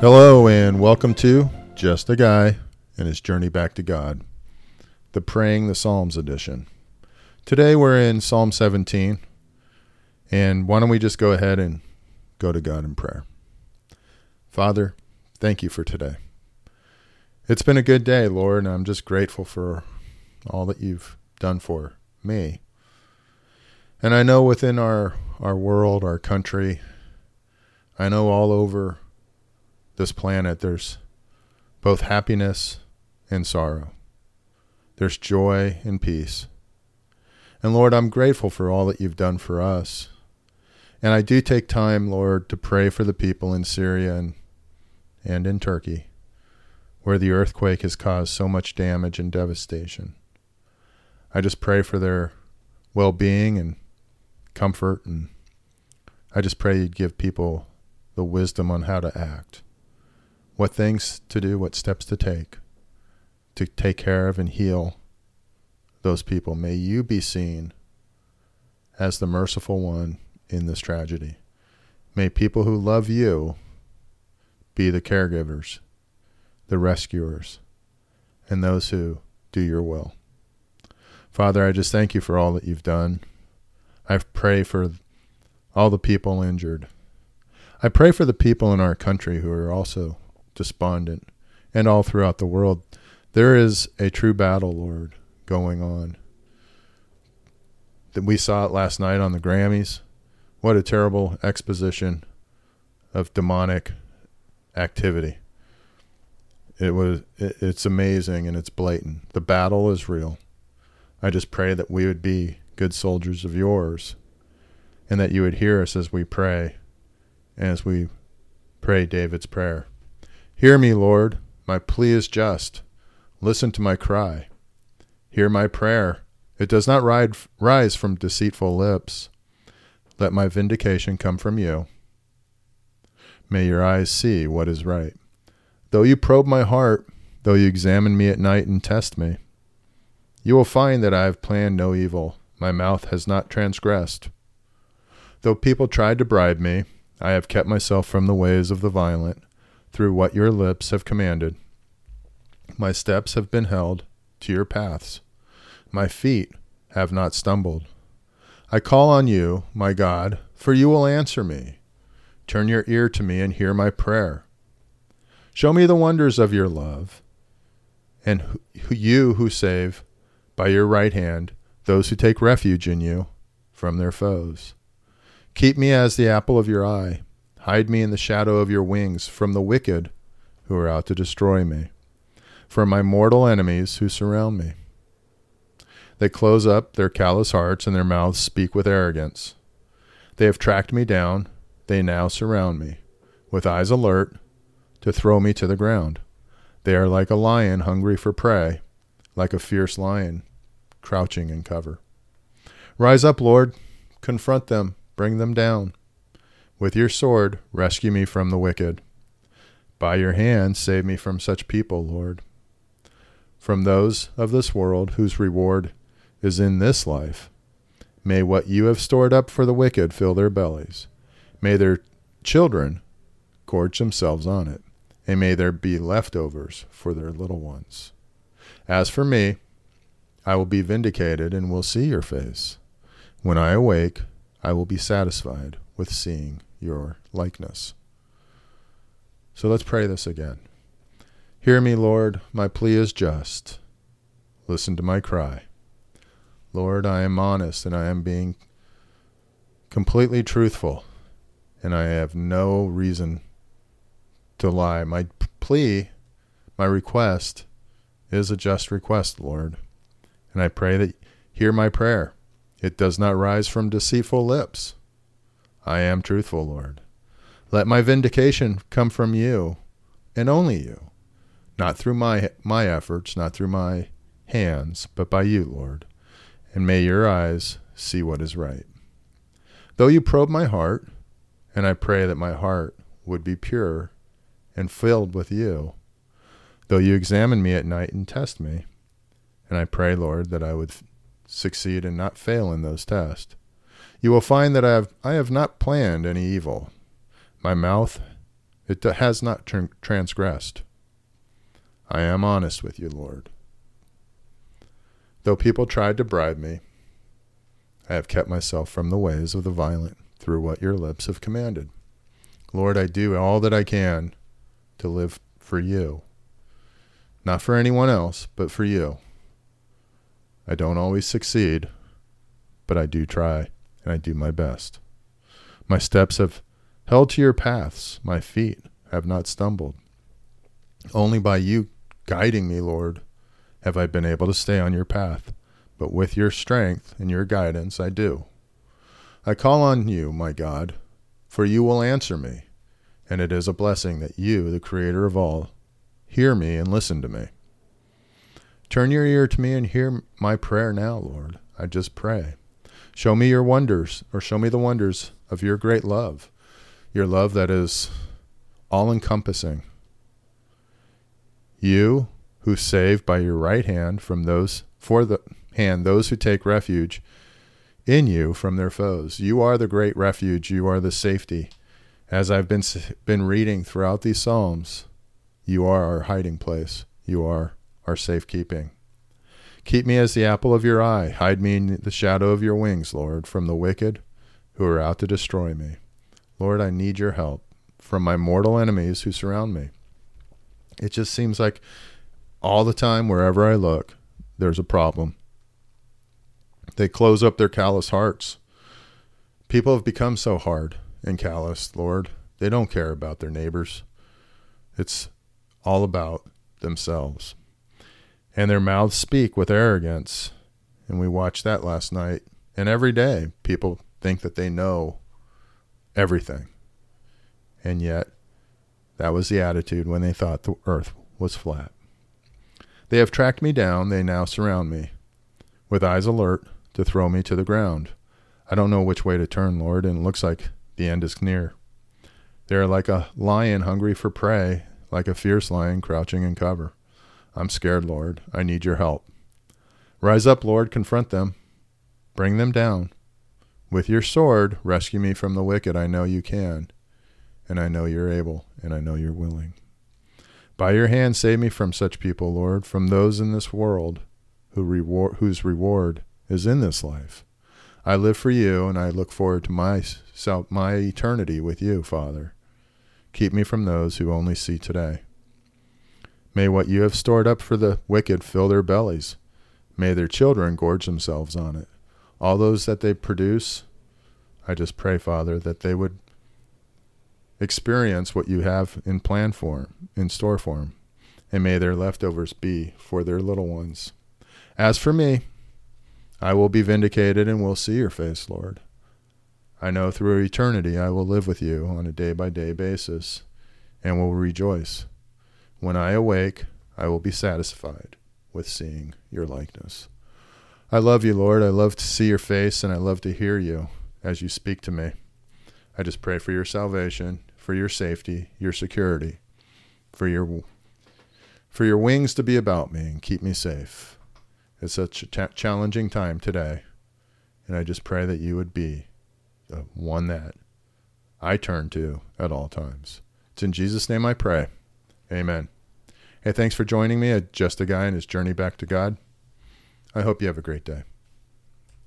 Hello, and welcome to Just a Guy and His Journey Back to God, the Praying the Psalms edition. Today we're in Psalm 17, and why don't we just go ahead and go to God in prayer? Father, thank you for today. It's been a good day, Lord, and I'm just grateful for all that you've done for me. And I know within our, our world, our country, I know all over this planet, there's both happiness and sorrow. There's joy and peace. And Lord, I'm grateful for all that you've done for us. And I do take time, Lord, to pray for the people in Syria and, and in Turkey, where the earthquake has caused so much damage and devastation. I just pray for their well being and comfort, and I just pray you'd give people the wisdom on how to act what things to do, what steps to take to take care of and heal those people. May you be seen as the merciful one in this tragedy. May people who love you be the caregivers, the rescuers, and those who do your will. Father, I just thank you for all that you've done. I pray for all the people injured. I pray for the people in our country who are also despondent, and all throughout the world. There is a true battle, Lord, going on. That we saw it last night on the Grammys. What a terrible exposition of demonic activity. It was it, it's amazing and it's blatant. The battle is real. I just pray that we would be good soldiers of yours and that you would hear us as we pray as we pray David's prayer. Hear me, Lord, my plea is just. Listen to my cry. Hear my prayer. It does not ride, rise from deceitful lips. Let my vindication come from you. May your eyes see what is right. Though you probe my heart, though you examine me at night and test me, you will find that I have planned no evil. My mouth has not transgressed. Though people tried to bribe me, I have kept myself from the ways of the violent through what your lips have commanded. My steps have been held to your paths. My feet have not stumbled. I call on you, my God, for you will answer me. Turn your ear to me and hear my prayer. Show me the wonders of your love, and you who save by your right hand those who take refuge in you from their foes. Keep me as the apple of your eye. Hide me in the shadow of your wings from the wicked who are out to destroy me, from my mortal enemies who surround me. They close up their callous hearts, and their mouths speak with arrogance. They have tracked me down. They now surround me, with eyes alert to throw me to the ground. They are like a lion hungry for prey, like a fierce lion crouching in cover. Rise up, Lord, confront them, bring them down. With your sword, rescue me from the wicked. By your hand, save me from such people, Lord. From those of this world whose reward is in this life. May what you have stored up for the wicked fill their bellies. May their children gorge themselves on it, and may there be leftovers for their little ones. As for me, I will be vindicated and will see your face. When I awake, I will be satisfied with seeing your likeness. So let's pray this again. Hear me, Lord, my plea is just. Listen to my cry. Lord, I am honest and I am being completely truthful, and I have no reason to lie. My plea, my request, is a just request, Lord. And I pray that hear my prayer. It does not rise from deceitful lips. I am truthful, Lord. Let my vindication come from you, and only you, not through my, my efforts, not through my hands, but by you, Lord. And may your eyes see what is right. Though you probe my heart, and I pray that my heart would be pure and filled with you, though you examine me at night and test me, and I pray, Lord, that I would succeed and not fail in those tests. You will find that I have, I have not planned any evil. My mouth It has not transgressed. I am honest with you, Lord. Though people tried to bribe me, I have kept myself from the ways of the violent through what your lips have commanded. Lord, I do all that I can to live for you. Not for anyone else, but for you. I don't always succeed, but I do try, and I do my best. My steps have held to your paths, my feet have not stumbled. Only by you guiding me, Lord, have I been able to stay on your path, but with your strength and your guidance I do. I call on you, my God, for you will answer me, and it is a blessing that you, the Creator of all, hear me and listen to me. Turn your ear to me and hear my prayer now, Lord. I just pray. Show me your wonders, or show me the wonders of your great love, your love that is all encompassing. You who save by your right hand from those for the hand those who take refuge in you from their foes. You are the great refuge, you are the safety. As I've been been reading throughout these psalms, you are our hiding place. You are our safekeeping. Keep me as the apple of your eye. Hide me in the shadow of your wings, Lord, from the wicked who are out to destroy me. Lord, I need your help from my mortal enemies who surround me. It just seems like all the time, wherever I look, there's a problem. They close up their callous hearts. People have become so hard and callous, Lord. They don't care about their neighbors. It's all about themselves. And their mouths speak with arrogance. And we watched that last night. And every day, people think that they know everything. And yet, that was the attitude when they thought the earth was flat. They have tracked me down. They now surround me, with eyes alert to throw me to the ground. I don't know which way to turn, Lord, and it looks like the end is near. They are like a lion hungry for prey, like a fierce lion crouching in cover. I'm scared, Lord. I need your help. Rise up, Lord, confront them. Bring them down. With your sword, rescue me from the wicked. I know you can, and I know you're able, and I know you're willing. By your hand, save me from such people, Lord, from those in this world who reward, whose reward is in this life. I live for you, and I look forward to my, my eternity with you, Father. Keep me from those who only see today. May what you have stored up for the wicked fill their bellies. May their children gorge themselves on it. All those that they produce, I just pray, Father, that they would experience what you have in plan for them, in store for them, and may their leftovers be for their little ones. As for me, I will be vindicated and will see your face, Lord. I know through eternity I will live with you on a day by day basis and will rejoice. When I awake, I will be satisfied with seeing your likeness. I love you, Lord. I love to see your face and I love to hear you as you speak to me. I just pray for your salvation, for your safety, your security, for your for your wings to be about me and keep me safe. It's such a challenging time today, and I just pray that you would be the one that I turn to at all times. It's in Jesus' name I pray. Amen. Hey, thanks for joining me at Just a Guy and His Journey Back to God. I hope you have a great day.